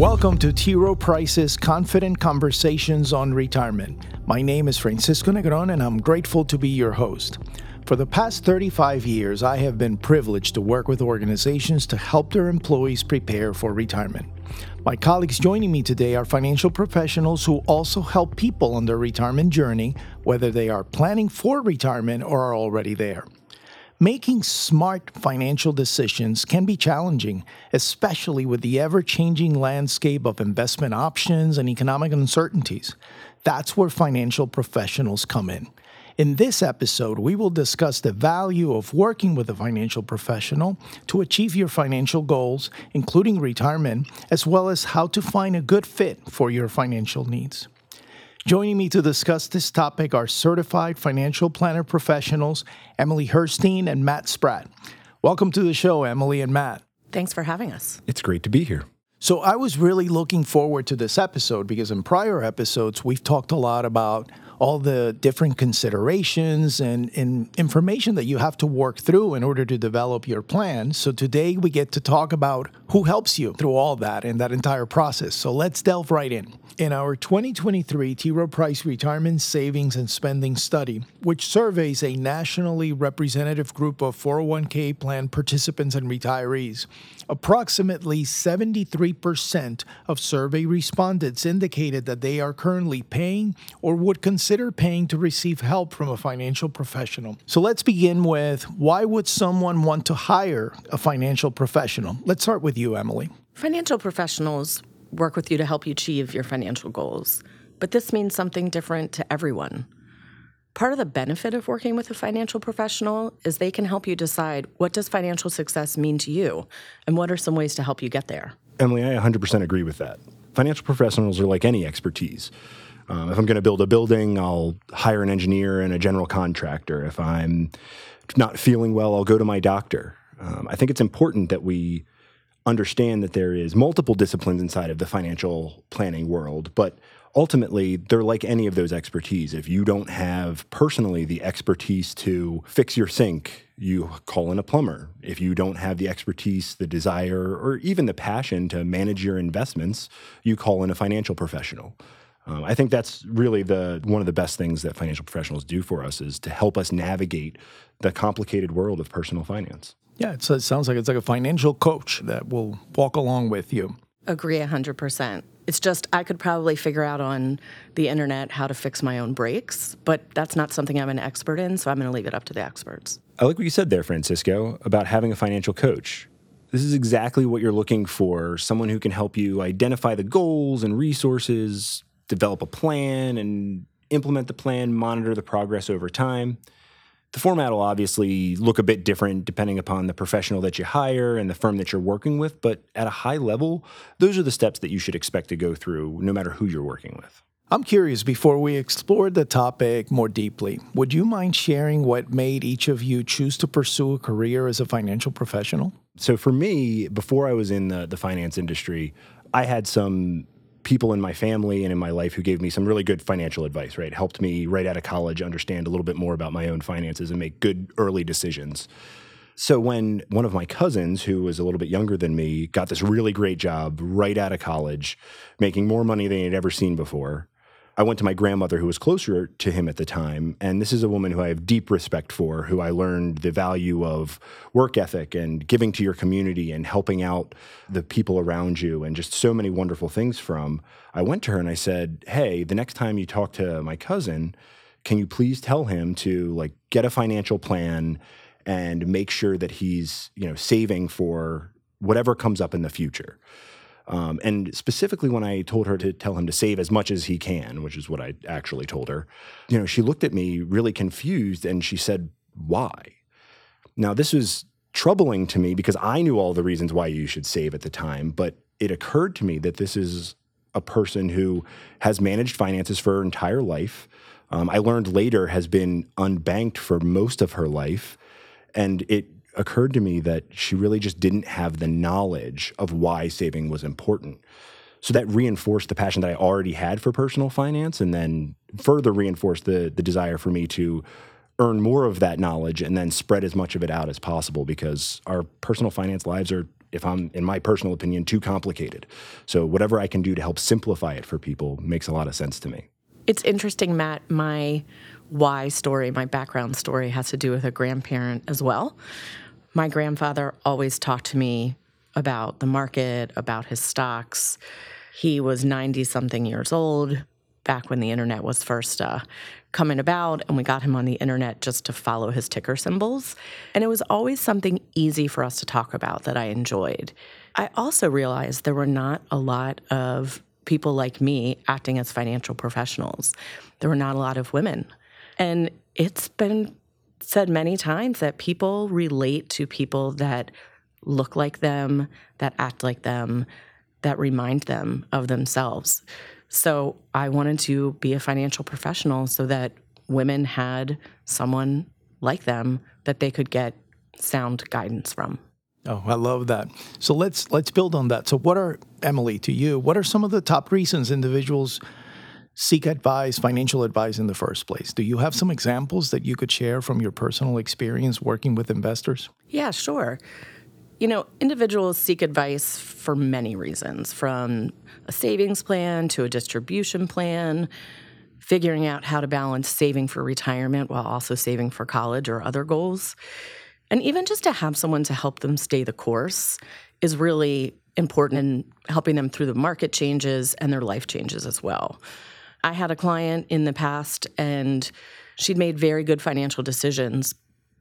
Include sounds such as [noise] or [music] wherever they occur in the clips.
Welcome to T. Rowe Price's Confident Conversations on Retirement. My name is Francisco Negron, and I'm grateful to be your host. For the past 35 years, I have been privileged to work with organizations to help their employees prepare for retirement. My colleagues joining me today are financial professionals who also help people on their retirement journey, whether they are planning for retirement or are already there. Making smart financial decisions can be challenging, especially with the ever changing landscape of investment options and economic uncertainties. That's where financial professionals come in. In this episode, we will discuss the value of working with a financial professional to achieve your financial goals, including retirement, as well as how to find a good fit for your financial needs. Joining me to discuss this topic are certified financial planner professionals Emily Herstein and Matt Spratt. Welcome to the show, Emily and Matt. Thanks for having us. It's great to be here. So, I was really looking forward to this episode because in prior episodes, we've talked a lot about all the different considerations and, and, information that you have to work through in order to develop your plan. So today we get to talk about who helps you through all that and that entire process. So let's delve right in. In our 2023 T. Rowe Price Retirement Savings and Spending Study, which surveys a nationally representative group of 401k plan participants and retirees, approximately 73% of survey respondents indicated that they are currently paying or would consider paying to receive help from a financial professional. So let's begin with why would someone want to hire a financial professional? Let's start with you, Emily. Financial professionals work with you to help you achieve your financial goals. But this means something different to everyone. Part of the benefit of working with a financial professional is they can help you decide what does financial success mean to you and what are some ways to help you get there. Emily, I 100% agree with that. Financial professionals are like any expertise. Um, if I'm going to build a building, I'll hire an engineer and a general contractor. If I'm not feeling well, I'll go to my doctor. Um, I think it's important that we understand that there is multiple disciplines inside of the financial planning world, but ultimately they're like any of those expertise. If you don't have personally the expertise to fix your sink, you call in a plumber. If you don't have the expertise, the desire, or even the passion to manage your investments, you call in a financial professional. Um, I think that's really the one of the best things that financial professionals do for us is to help us navigate the complicated world of personal finance. Yeah, it sounds like it's like a financial coach that will walk along with you. Agree 100%. It's just I could probably figure out on the internet how to fix my own brakes, but that's not something I'm an expert in, so I'm going to leave it up to the experts. I like what you said there, Francisco, about having a financial coach. This is exactly what you're looking for someone who can help you identify the goals and resources, develop a plan, and implement the plan, monitor the progress over time. The format will obviously look a bit different depending upon the professional that you hire and the firm that you're working with, but at a high level, those are the steps that you should expect to go through no matter who you're working with. I'm curious, before we explore the topic more deeply, would you mind sharing what made each of you choose to pursue a career as a financial professional? So, for me, before I was in the, the finance industry, I had some people in my family and in my life who gave me some really good financial advice, right? Helped me right out of college understand a little bit more about my own finances and make good early decisions. So when one of my cousins, who was a little bit younger than me, got this really great job right out of college, making more money than he'd ever seen before, I went to my grandmother, who was closer to him at the time. And this is a woman who I have deep respect for, who I learned the value of work ethic and giving to your community and helping out the people around you and just so many wonderful things from. I went to her and I said, Hey, the next time you talk to my cousin, can you please tell him to like get a financial plan and make sure that he's, you know, saving for whatever comes up in the future. Um, and specifically, when I told her to tell him to save as much as he can, which is what I actually told her, you know, she looked at me really confused and she said, Why? Now, this was troubling to me because I knew all the reasons why you should save at the time, but it occurred to me that this is a person who has managed finances for her entire life. Um, I learned later has been unbanked for most of her life. And it occurred to me that she really just didn't have the knowledge of why saving was important. So that reinforced the passion that I already had for personal finance and then further reinforced the the desire for me to earn more of that knowledge and then spread as much of it out as possible because our personal finance lives are if I'm, in my personal opinion, too complicated. So, whatever I can do to help simplify it for people makes a lot of sense to me. It's interesting, Matt. My why story, my background story, has to do with a grandparent as well. My grandfather always talked to me about the market, about his stocks. He was 90 something years old back when the internet was first uh, coming about, and we got him on the internet just to follow his ticker symbols. And it was always something easy for us to talk about that I enjoyed. I also realized there were not a lot of people like me acting as financial professionals. There were not a lot of women. And it's been said many times that people relate to people that look like them, that act like them, that remind them of themselves. So I wanted to be a financial professional so that women had someone like them that they could get sound guidance from. Oh, I love that. So let's let's build on that. So what are Emily to you? What are some of the top reasons individuals seek advice, financial advice in the first place? Do you have some examples that you could share from your personal experience working with investors? Yeah, sure. You know, individuals seek advice for many reasons, from a savings plan to a distribution plan, figuring out how to balance saving for retirement while also saving for college or other goals. And even just to have someone to help them stay the course is really important in helping them through the market changes and their life changes as well. I had a client in the past and she'd made very good financial decisions,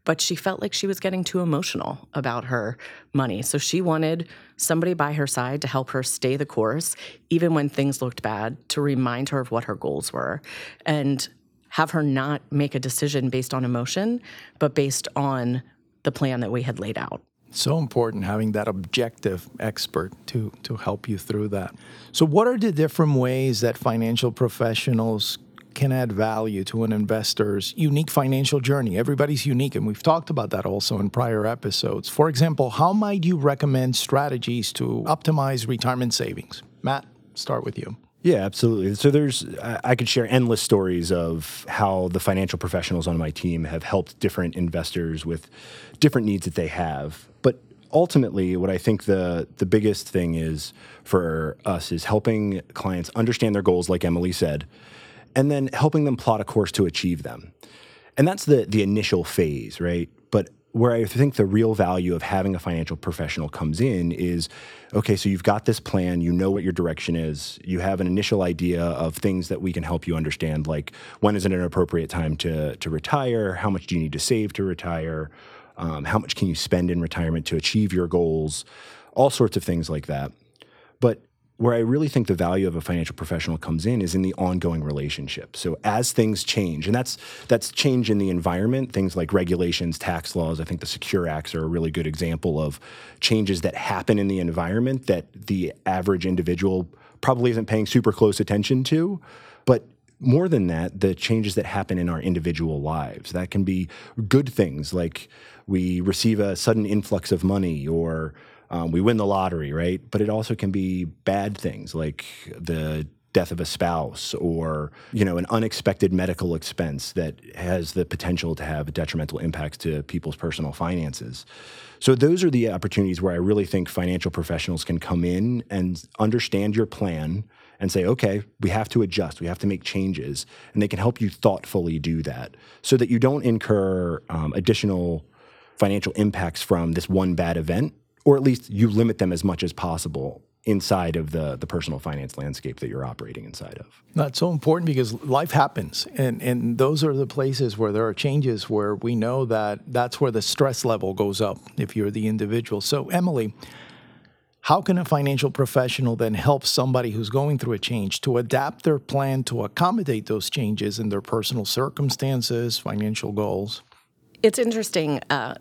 but she felt like she was getting too emotional about her money. So she wanted somebody by her side to help her stay the course, even when things looked bad, to remind her of what her goals were and have her not make a decision based on emotion, but based on the plan that we had laid out. So important having that objective expert to, to help you through that. So, what are the different ways that financial professionals can add value to an investor's unique financial journey. Everybody's unique, and we've talked about that also in prior episodes. For example, how might you recommend strategies to optimize retirement savings? Matt, start with you. Yeah, absolutely. So there's, I could share endless stories of how the financial professionals on my team have helped different investors with different needs that they have. Ultimately, what I think the the biggest thing is for us is helping clients understand their goals, like Emily said, and then helping them plot a course to achieve them. And that's the the initial phase, right? But where I think the real value of having a financial professional comes in is okay, so you've got this plan, you know what your direction is, you have an initial idea of things that we can help you understand, like when is it an appropriate time to, to retire, how much do you need to save to retire, um, how much can you spend in retirement to achieve your goals, all sorts of things like that. But where I really think the value of a financial professional comes in is in the ongoing relationship. So as things change, and that's that's change in the environment, things like regulations, tax laws. I think the Secure Acts are a really good example of changes that happen in the environment that the average individual probably isn't paying super close attention to, but more than that, the changes that happen in our individual lives. That can be good things like we receive a sudden influx of money or um, we win the lottery, right? But it also can be bad things like the death of a spouse or you know an unexpected medical expense that has the potential to have detrimental impacts to people's personal finances. So those are the opportunities where i really think financial professionals can come in and understand your plan and say okay we have to adjust. We have to make changes. And they can help you thoughtfully do that so that you don't incur um, additional financial impacts from this one bad event or at least you limit them as much as possible inside of the the personal finance landscape that you're operating inside of. That's so important because life happens and and those are the places where there are changes where we know that that's where the stress level goes up if you're the individual. So Emily, how can a financial professional then help somebody who's going through a change to adapt their plan to accommodate those changes in their personal circumstances, financial goals? It's interesting. Uh,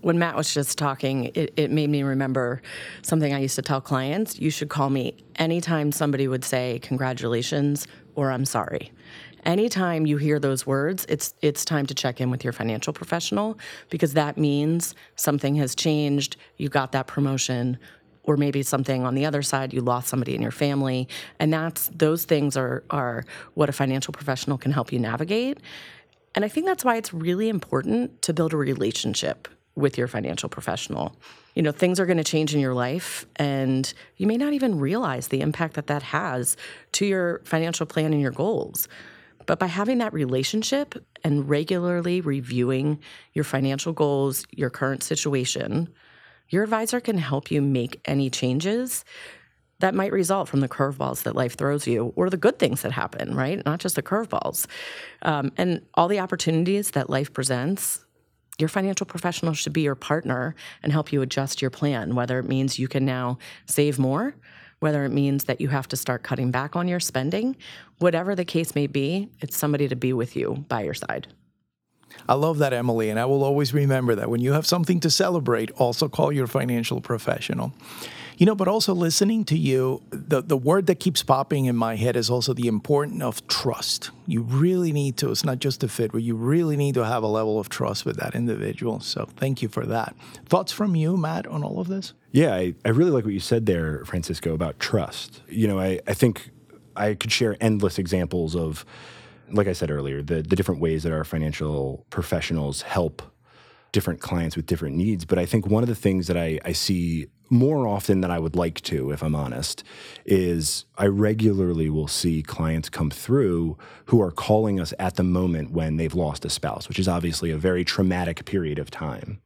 when Matt was just talking, it, it, made me remember something I used to tell clients. You should call me anytime somebody would say congratulations or I'm sorry. Anytime you hear those words, it's it's time to check in with your financial professional because that means something has changed, you got that promotion, or maybe something on the other side, you lost somebody in your family. And that's those things are are what a financial professional can help you navigate. And I think that's why it's really important to build a relationship with your financial professional. You know, things are going to change in your life, and you may not even realize the impact that that has to your financial plan and your goals. But by having that relationship and regularly reviewing your financial goals, your current situation, your advisor can help you make any changes that might result from the curveballs that life throws you or the good things that happen, right? Not just the curveballs. Um, and all the opportunities that life presents, your financial professional should be your partner and help you adjust your plan, whether it means you can now save more, whether it means that you have to start cutting back on your spending, whatever the case may be, it's somebody to be with you by your side. I love that, Emily, and I will always remember that when you have something to celebrate, also call your financial professional. You know, but also listening to you, the, the word that keeps popping in my head is also the importance of trust. You really need to, it's not just a fit, but you really need to have a level of trust with that individual. So thank you for that. Thoughts from you, Matt, on all of this? Yeah, I, I really like what you said there, Francisco, about trust. You know, I, I think I could share endless examples of, like I said earlier, the, the different ways that our financial professionals help different clients with different needs. But I think one of the things that I, I see more often than I would like to, if I'm honest, is I regularly will see clients come through who are calling us at the moment when they've lost a spouse, which is obviously a very traumatic period of time.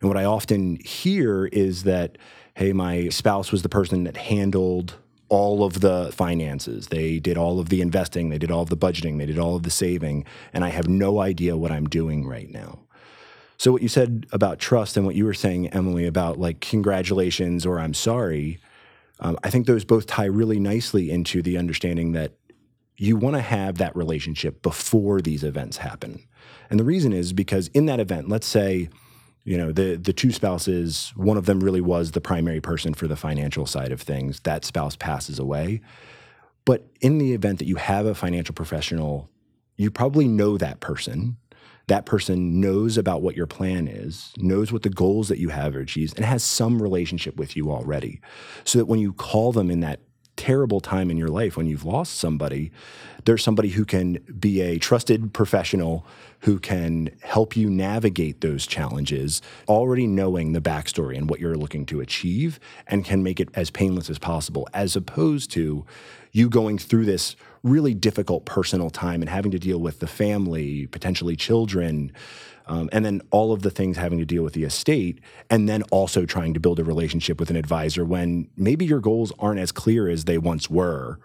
And what I often hear is that, hey, my spouse was the person that handled all of the finances. They did all of the investing, they did all of the budgeting, they did all of the saving, and I have no idea what I'm doing right now. So what you said about trust and what you were saying, Emily, about like congratulations or I'm sorry, um, I think those both tie really nicely into the understanding that you want to have that relationship before these events happen. And the reason is because in that event, let's say, you know, the the two spouses, one of them really was the primary person for the financial side of things. That spouse passes away. But in the event that you have a financial professional, you probably know that person that person knows about what your plan is, knows what the goals that you have are achieved, and has some relationship with you already. So that when you call them in that terrible time in your life when you've lost somebody, there's somebody who can be a trusted professional who can help you navigate those challenges, already knowing the backstory and what you're looking to achieve, and can make it as painless as possible, as opposed to you going through this really difficult personal time and having to deal with the family, potentially children, um, and then all of the things having to deal with the estate, and then also trying to build a relationship with an advisor when maybe your goals aren't as clear as they once were.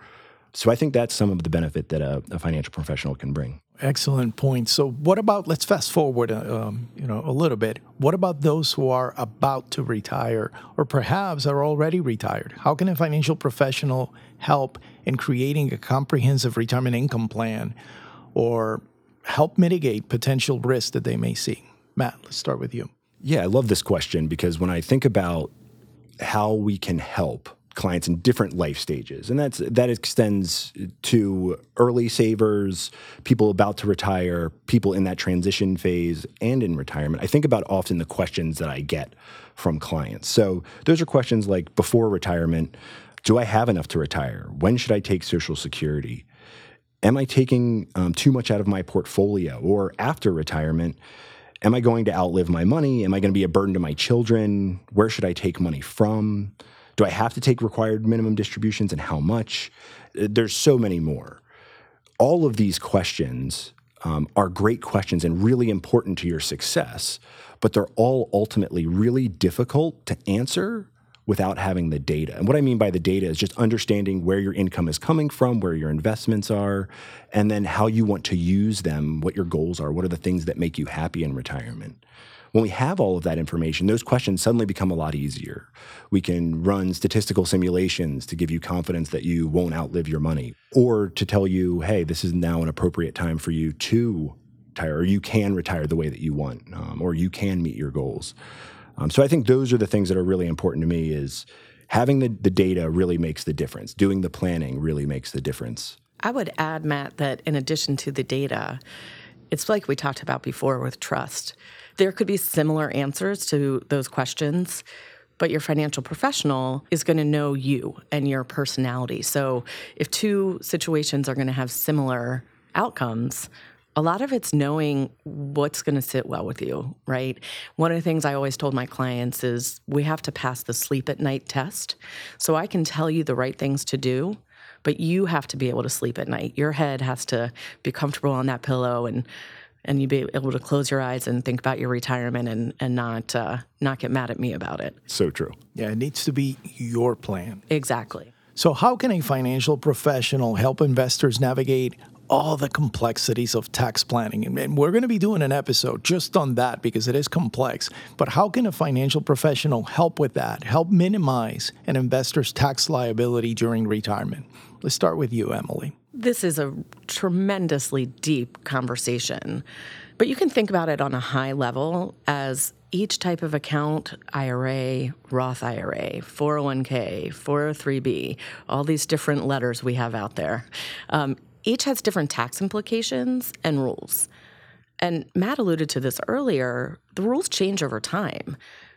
So I think that's some of the benefit that a, a financial professional can bring. Excellent point. So, what about? Let's fast forward, uh, um, you know, a little bit. What about those who are about to retire, or perhaps are already retired? How can a financial professional help in creating a comprehensive retirement income plan, or help mitigate potential risks that they may see? Matt, let's start with you. Yeah, I love this question because when I think about how we can help clients in different life stages, and that's that extends to early savers, people about to retire, people in that transition phase, and in retirement. I think about often the questions that I get from clients. So those are questions like before retirement, do I have enough to retire? When should I take Social Security? am I taking um, too much out of my portfolio? Or after retirement, am I going to outlive my money? Am I going to be a burden to my children? Where should I take money from? Do I have to take required minimum distributions and how much? Uh, there's so many more. All of these questions um, are great questions and really important to your success, but they're all ultimately really difficult to answer without having the data. And what I mean by the data is just understanding where your income is coming from, where your investments are, and then how you want to use them, what your goals are, what are the things that make you happy in retirement. When we have all of that information, those questions suddenly become a lot easier. We can run statistical simulations to give you confidence that you won't outlive your money, or to tell you, hey, this is now an appropriate time for you to retire, or you can retire the way that you want, um, or you can meet your goals. Um, so I think those are the things that are really important to me is having the, the data really makes the difference. Doing the planning really makes the difference. I would add, Matt, that in addition to the data, it's like we talked about before with trust. There could be similar answers to those questions, but your financial professional is going to know you and your personality. So if two situations are going to have similar outcomes, a lot of it's knowing what's going to sit well with you, right? One of the things I always told my clients is we have to pass the sleep at night test. So I can tell you the right things to do, but you have to be able to sleep at night. Your head has to be comfortable on that pillow and and you be able to close your eyes and think about your retirement and and not uh, not get mad at me about it. So true. Yeah, it needs to be your plan. Exactly. So, how can a financial professional help investors navigate all the complexities of tax planning. And we're going to be doing an episode just on that because it is complex. But how can a financial professional help with that, help minimize an investor's tax liability during retirement? Let's start with you, Emily. This is a tremendously deep conversation, but you can think about it on a high level as each type of account IRA, Roth IRA, 401k, 403b, all these different letters we have out there. Um, each has different tax implications and rules. And Matt alluded to this earlier the rules change over time,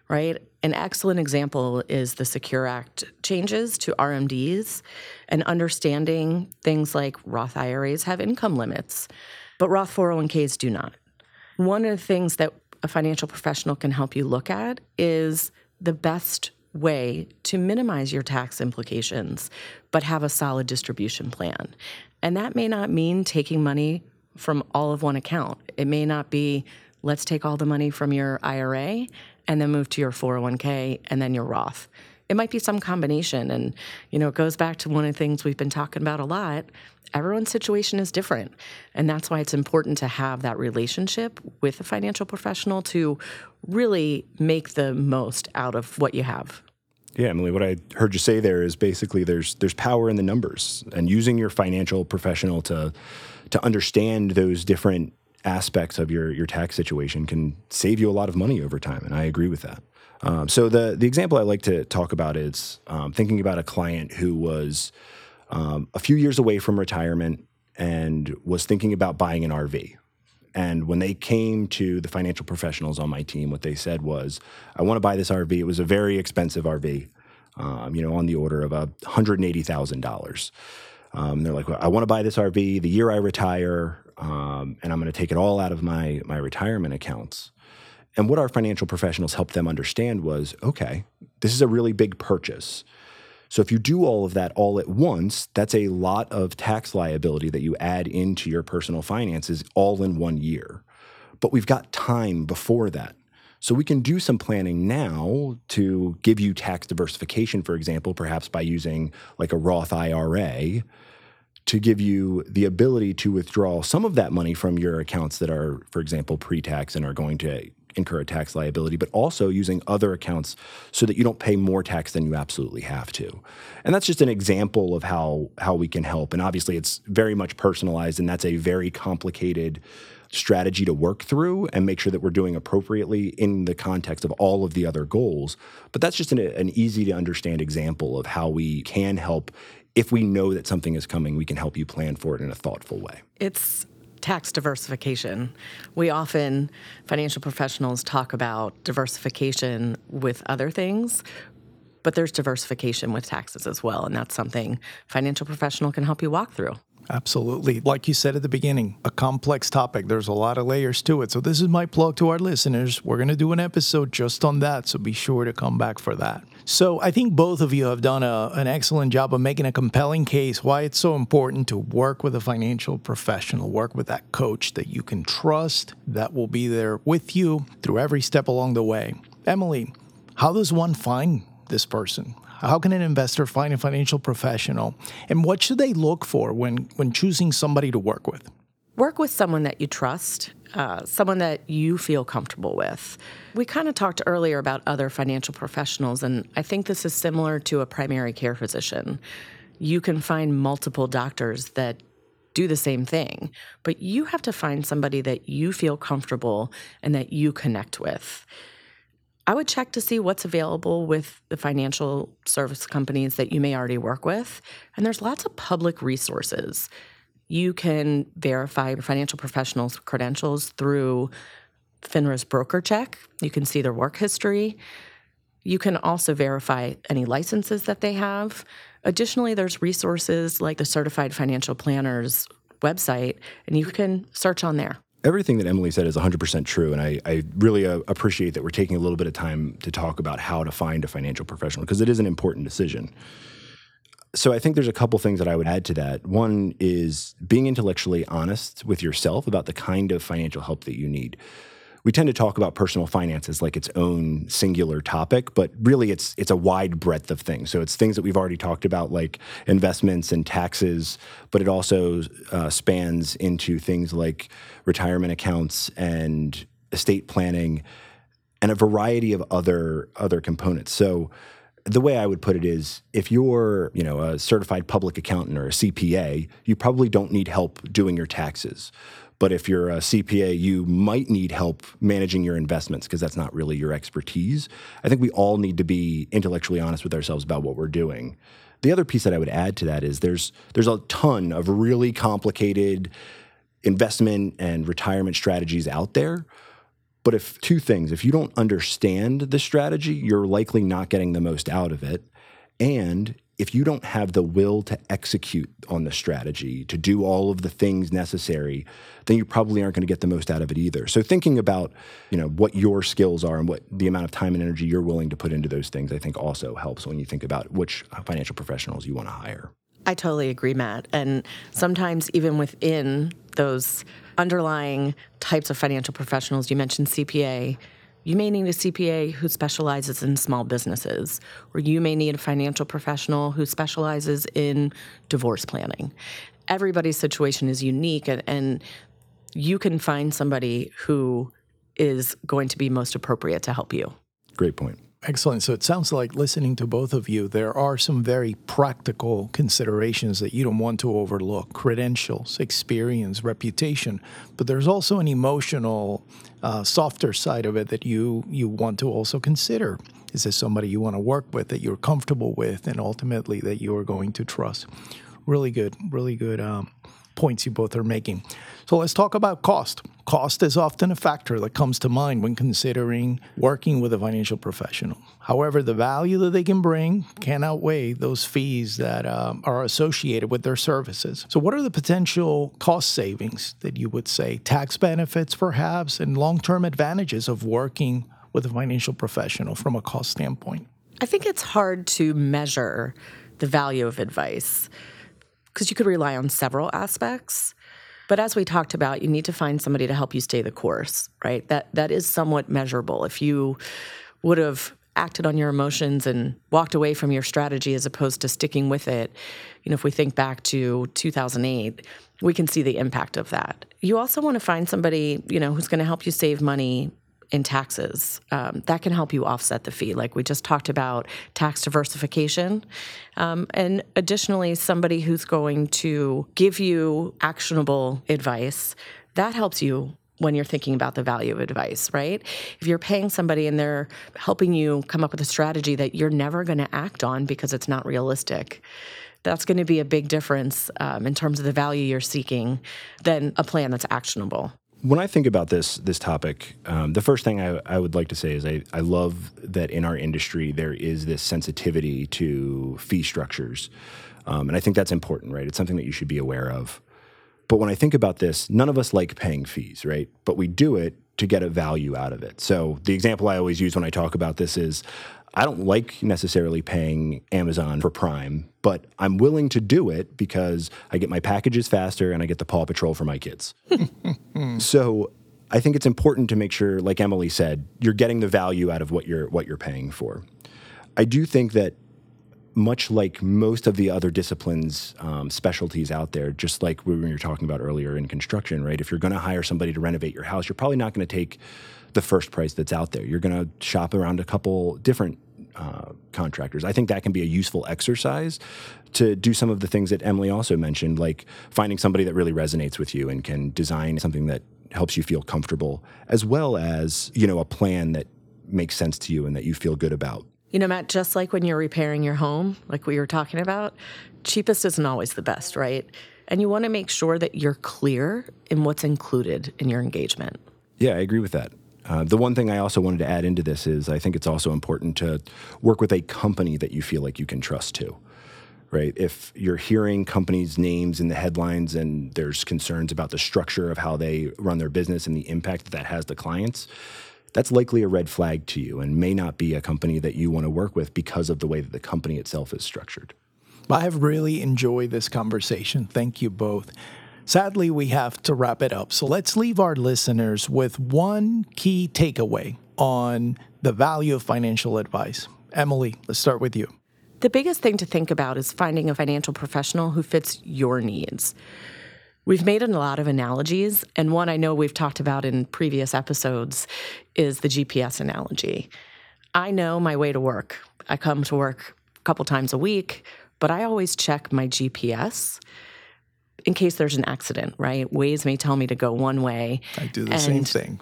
right? An excellent example is the Secure Act changes to RMDs and understanding things like Roth IRAs have income limits, but Roth 401ks do not. One of the things that a financial professional can help you look at is the best way to minimize your tax implications, but have a solid distribution plan. And that may not mean taking money from all of one account. It may not be, let's take all the money from your IRA and then move to your 401k and then your Roth. It might be some combination. And, you know, it goes back to one of the things we've been talking about a lot. Everyone's situation is different. And that's why it's important to have that relationship with a financial professional to really make the most out of what you have. Yeah, Emily, what I heard you say there is basically there's there's power in the numbers and using your financial professional to to understand those different aspects of your your tax situation can save you a lot of money over time, and I agree with that. Um, so the the example I like to talk about is um, thinking about a client who was um, a few years away from retirement and was thinking about buying an RV. And when they came to the financial professionals on my team, what they said was, I want to buy this RV. It was a very expensive RV, um, you know, on the order of a $180,000. Um, they're like, well, I want to buy this RV the year I retire, um, and I'm going to take it all out of my, my retirement accounts. And what our financial professionals helped them understand was okay, this is a really big purchase. So if you do all of that all at once, that's a lot of tax liability that you add into your personal finances all in one year. But we've got time before that. So we can do some planning now to give you tax diversification, for example, perhaps by using like a Roth IRA to give you the ability to withdraw some of that money from your accounts that are, for example, pre tax and are going to incur a tax liability, but also using other accounts so that you don't pay more tax than you absolutely have to. And that's just an example of how how we can help. And obviously, it's very much personalized, and that's a very complicated strategy to work through and make sure that we're doing appropriately in the context of all of the other goals. But that's just an, an easy to understand example of how we can help. If we know that something is coming, we can help you plan for it in a thoughtful way. It's tax diversification. We often, financial professionals, talk about diversification with other things, but there's diversification with taxes as well. And that's something financial professional can help you walk through. Absolutely. Like you said at the beginning, a complex topic. There's a lot of layers to it. So, this is my plug to our listeners. We're going to do an episode just on that. So, be sure to come back for that. So, I think both of you have done a, an excellent job of making a compelling case why it's so important to work with a financial professional, work with that coach that you can trust, that will be there with you through every step along the way. Emily, how does one find this person? How can an investor find a financial professional? And what should they look for when, when choosing somebody to work with? Work with someone that you trust, uh, someone that you feel comfortable with. We kind of talked earlier about other financial professionals, and I think this is similar to a primary care physician. You can find multiple doctors that do the same thing, but you have to find somebody that you feel comfortable and that you connect with. I would check to see what's available with the financial service companies that you may already work with. And there's lots of public resources. You can verify your financial professionals' credentials through FINRA's BrokerCheck. You can see their work history. You can also verify any licenses that they have. Additionally, there's resources like the Certified Financial Planners website and you can search on there. Everything that Emily said is 100% true. And I, I really uh, appreciate that we're taking a little bit of time to talk about how to find a financial professional because it is an important decision. So I think there's a couple things that I would add to that. One is being intellectually honest with yourself about the kind of financial help that you need we tend to talk about personal finances like its own singular topic, but really it's it's a wide breadth of things. So it's things that we've already talked about, like investments and taxes, but it also uh, spans into things like retirement accounts and estate planning, and a variety of other other components. So the way I would put it is if you're, you know, a certified public accountant or a CPA, you probably don't need help doing your taxes. But if you're a CPA, you might need help managing your investments because that's not really your expertise. I think we all need to be intellectually honest with ourselves about what we're doing. The other piece that I would add to that is there's there's a ton of really complicated investment and retirement strategies out there. But if two things, if you don't understand the strategy, you're likely not getting the most out of it. And if you don't have the will to execute on the strategy, to do all of the things necessary, then you probably aren't going to get the most out of it either. So thinking about, you know, what your skills are and what the amount of time and energy you're willing to put into those things, I think also helps when you think about which financial professionals you want to hire. I totally agree, Matt. And sometimes even within those underlying types of financial professionals, you mentioned CPA, you may need a CPA who specializes in small businesses, or you may need a financial professional who specializes in divorce planning. Everybody's situation is unique, and, and you can find somebody who is going to be most appropriate to help you. Great point. Excellent. So it sounds like listening to both of you, there are some very practical considerations that you don't want to overlook credentials, experience, reputation. But there's also an emotional, uh, softer side of it that you, you want to also consider. Is this somebody you want to work with, that you're comfortable with, and ultimately that you're going to trust? Really good, really good um, points you both are making. So let's talk about cost. Cost is often a factor that comes to mind when considering working with a financial professional. However, the value that they can bring can outweigh those fees that um, are associated with their services. So, what are the potential cost savings that you would say, tax benefits perhaps, and long term advantages of working with a financial professional from a cost standpoint? I think it's hard to measure the value of advice because you could rely on several aspects. But as we talked about, you need to find somebody to help you stay the course, right? That that is somewhat measurable. If you would have acted on your emotions and walked away from your strategy as opposed to sticking with it, you know, if we think back to 2008, we can see the impact of that. You also want to find somebody, you know, who's going to help you save money in taxes. Um, that can help you offset the fee. Like we just talked about tax diversification. Um, and additionally, somebody who's going to give you actionable advice. That helps you when you're thinking about the value of advice, right? If you're paying somebody and they're helping you come up with a strategy that you're never going to act on because it's not realistic, that's going to be a big difference um, in terms of the value you're seeking than a plan that's actionable. When I think about this this topic, um, the first thing I, I, would like to say is I, I love that in our industry there is this sensitivity to fee structures, um, and I think that's important, right? It's something that you should be aware of. But when I think about this, none of us like paying fees, right? But we do it to get a value out of it. So the example I always use when I talk about this is I don't like necessarily paying Amazon for Prime, but I'm willing to do it because I get my packages faster and I get the Paw Patrol for my kids. [laughs] so I think it's important to make sure, like Emily said, you're getting the value out of what you're what you're paying for. I do think that much like most of the other disciplines, um, specialties out there, just like we were talking about earlier in construction, right? If you're going to hire somebody to renovate your house, you're probably not going to take the first price that's out there. You're going to shop around a couple different uh, contractors. I think that can be a useful exercise to do some of the things that Emily also mentioned, like finding somebody that really resonates with you and can design something that helps you feel comfortable, as well as you know a plan that makes sense to you and that you feel good about. You know, Matt, just like when you're repairing your home, like we were talking about, cheapest isn't always the best, right? And you want to make sure that you're clear in what's included in your engagement. Yeah, I agree with that. Uh, the one thing I also wanted to add into this is I think it's also important to work with a company that you feel like you can trust too. right? If you're hearing companies' names in the headlines and there's concerns about the structure of how they run their business and the impact that that has to clients, that's likely a red flag to you and may not be a company that you want to work with because of the way that the company itself is structured. I have really enjoyed this conversation. Thank you both. Sadly, we have to wrap it up. So let's leave our listeners with one key takeaway on the value of financial advice. Emily, let's start with you. The biggest thing to think about is finding a financial professional who fits your needs. We've made a lot of analogies, and one I know we've talked about in previous episodes is the GPS analogy. I know my way to work. I come to work a couple times a week, but I always check my GPS in case there's an accident, right? Waze may tell me to go one way. I do the and same thing.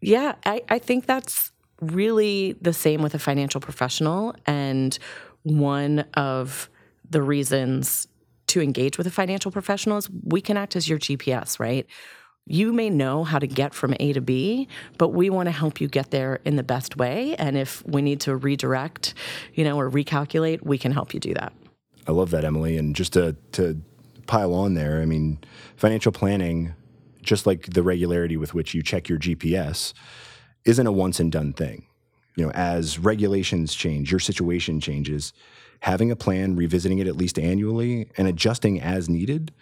Yeah, I, I think that's really the same with a financial professional. And one of the reasons to engage with a financial professional is we can act as your GPS, right? You may know how to get from A to B, but we want to help you get there in the best way. And if we need to redirect, you know, or recalculate, we can help you do that. I love that, Emily. And just to, to pile on there, I mean, financial planning, just like the regularity with which you check your GPS, isn't a once and done thing. You know, as regulations change, your situation changes, having a plan, revisiting it at least annually, and adjusting as needed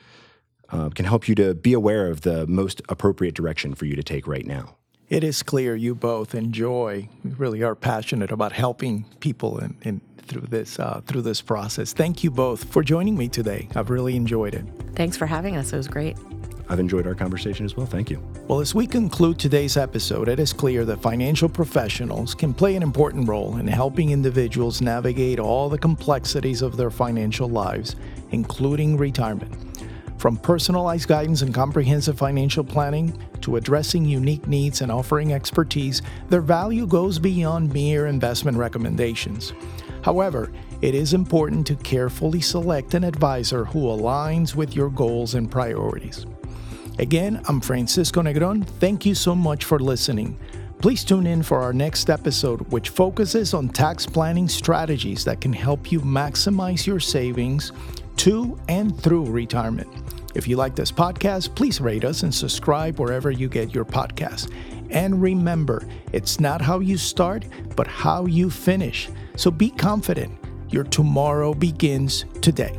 uh, can help you to be aware of the most appropriate direction for you to take right now. It is clear you both enjoy, really are passionate about helping people in, in through this uh, through this process. Thank you both for joining me today. I've really enjoyed it. Thanks for having us. It was great. I've enjoyed our conversation as well. Thank you. Well, as we conclude today's episode, it is clear that financial professionals can play an important role in helping individuals navigate all the complexities of their financial lives, including retirement. From personalized guidance and comprehensive financial planning to addressing unique needs and offering expertise, their value goes beyond mere investment recommendations. However, it is important to carefully select an advisor who aligns with your goals and priorities. Again, I'm Francisco Negron. Thank you so much for listening. Please tune in for our next episode, which focuses on tax planning strategies that can help you maximize your savings to and through retirement. If you like this podcast, please rate us and subscribe wherever you get your podcasts. And remember, it's not how you start, but how you finish. So be confident. Your tomorrow begins today.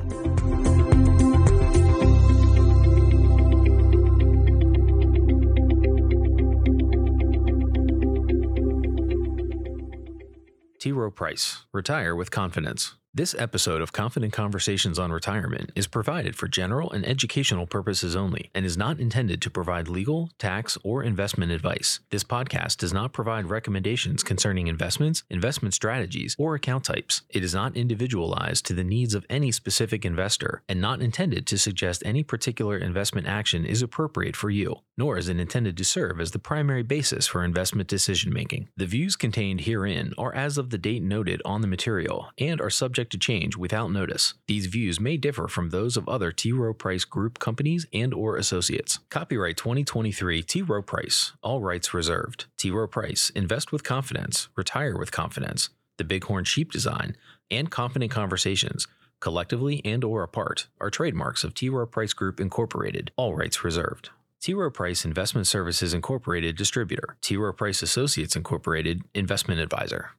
T. Rowe Price, retire with confidence. This episode of Confident Conversations on Retirement is provided for general and educational purposes only and is not intended to provide legal, tax, or investment advice. This podcast does not provide recommendations concerning investments, investment strategies, or account types. It is not individualized to the needs of any specific investor and not intended to suggest any particular investment action is appropriate for you, nor is it intended to serve as the primary basis for investment decision making. The views contained herein are as of the date noted on the material and are subject subject to change without notice. These views may differ from those of other T. Rowe Price Group companies and or associates. Copyright 2023 T. Rowe Price. All rights reserved. T. Rowe Price. Invest with confidence. Retire with confidence. The Bighorn Sheep Design and Confident Conversations collectively and or apart, are trademarks of T. Rowe Price Group Incorporated, all rights reserved. T. Rowe Price Investment Services Incorporated distributor, T. Rowe Price Associates Incorporated investment advisor.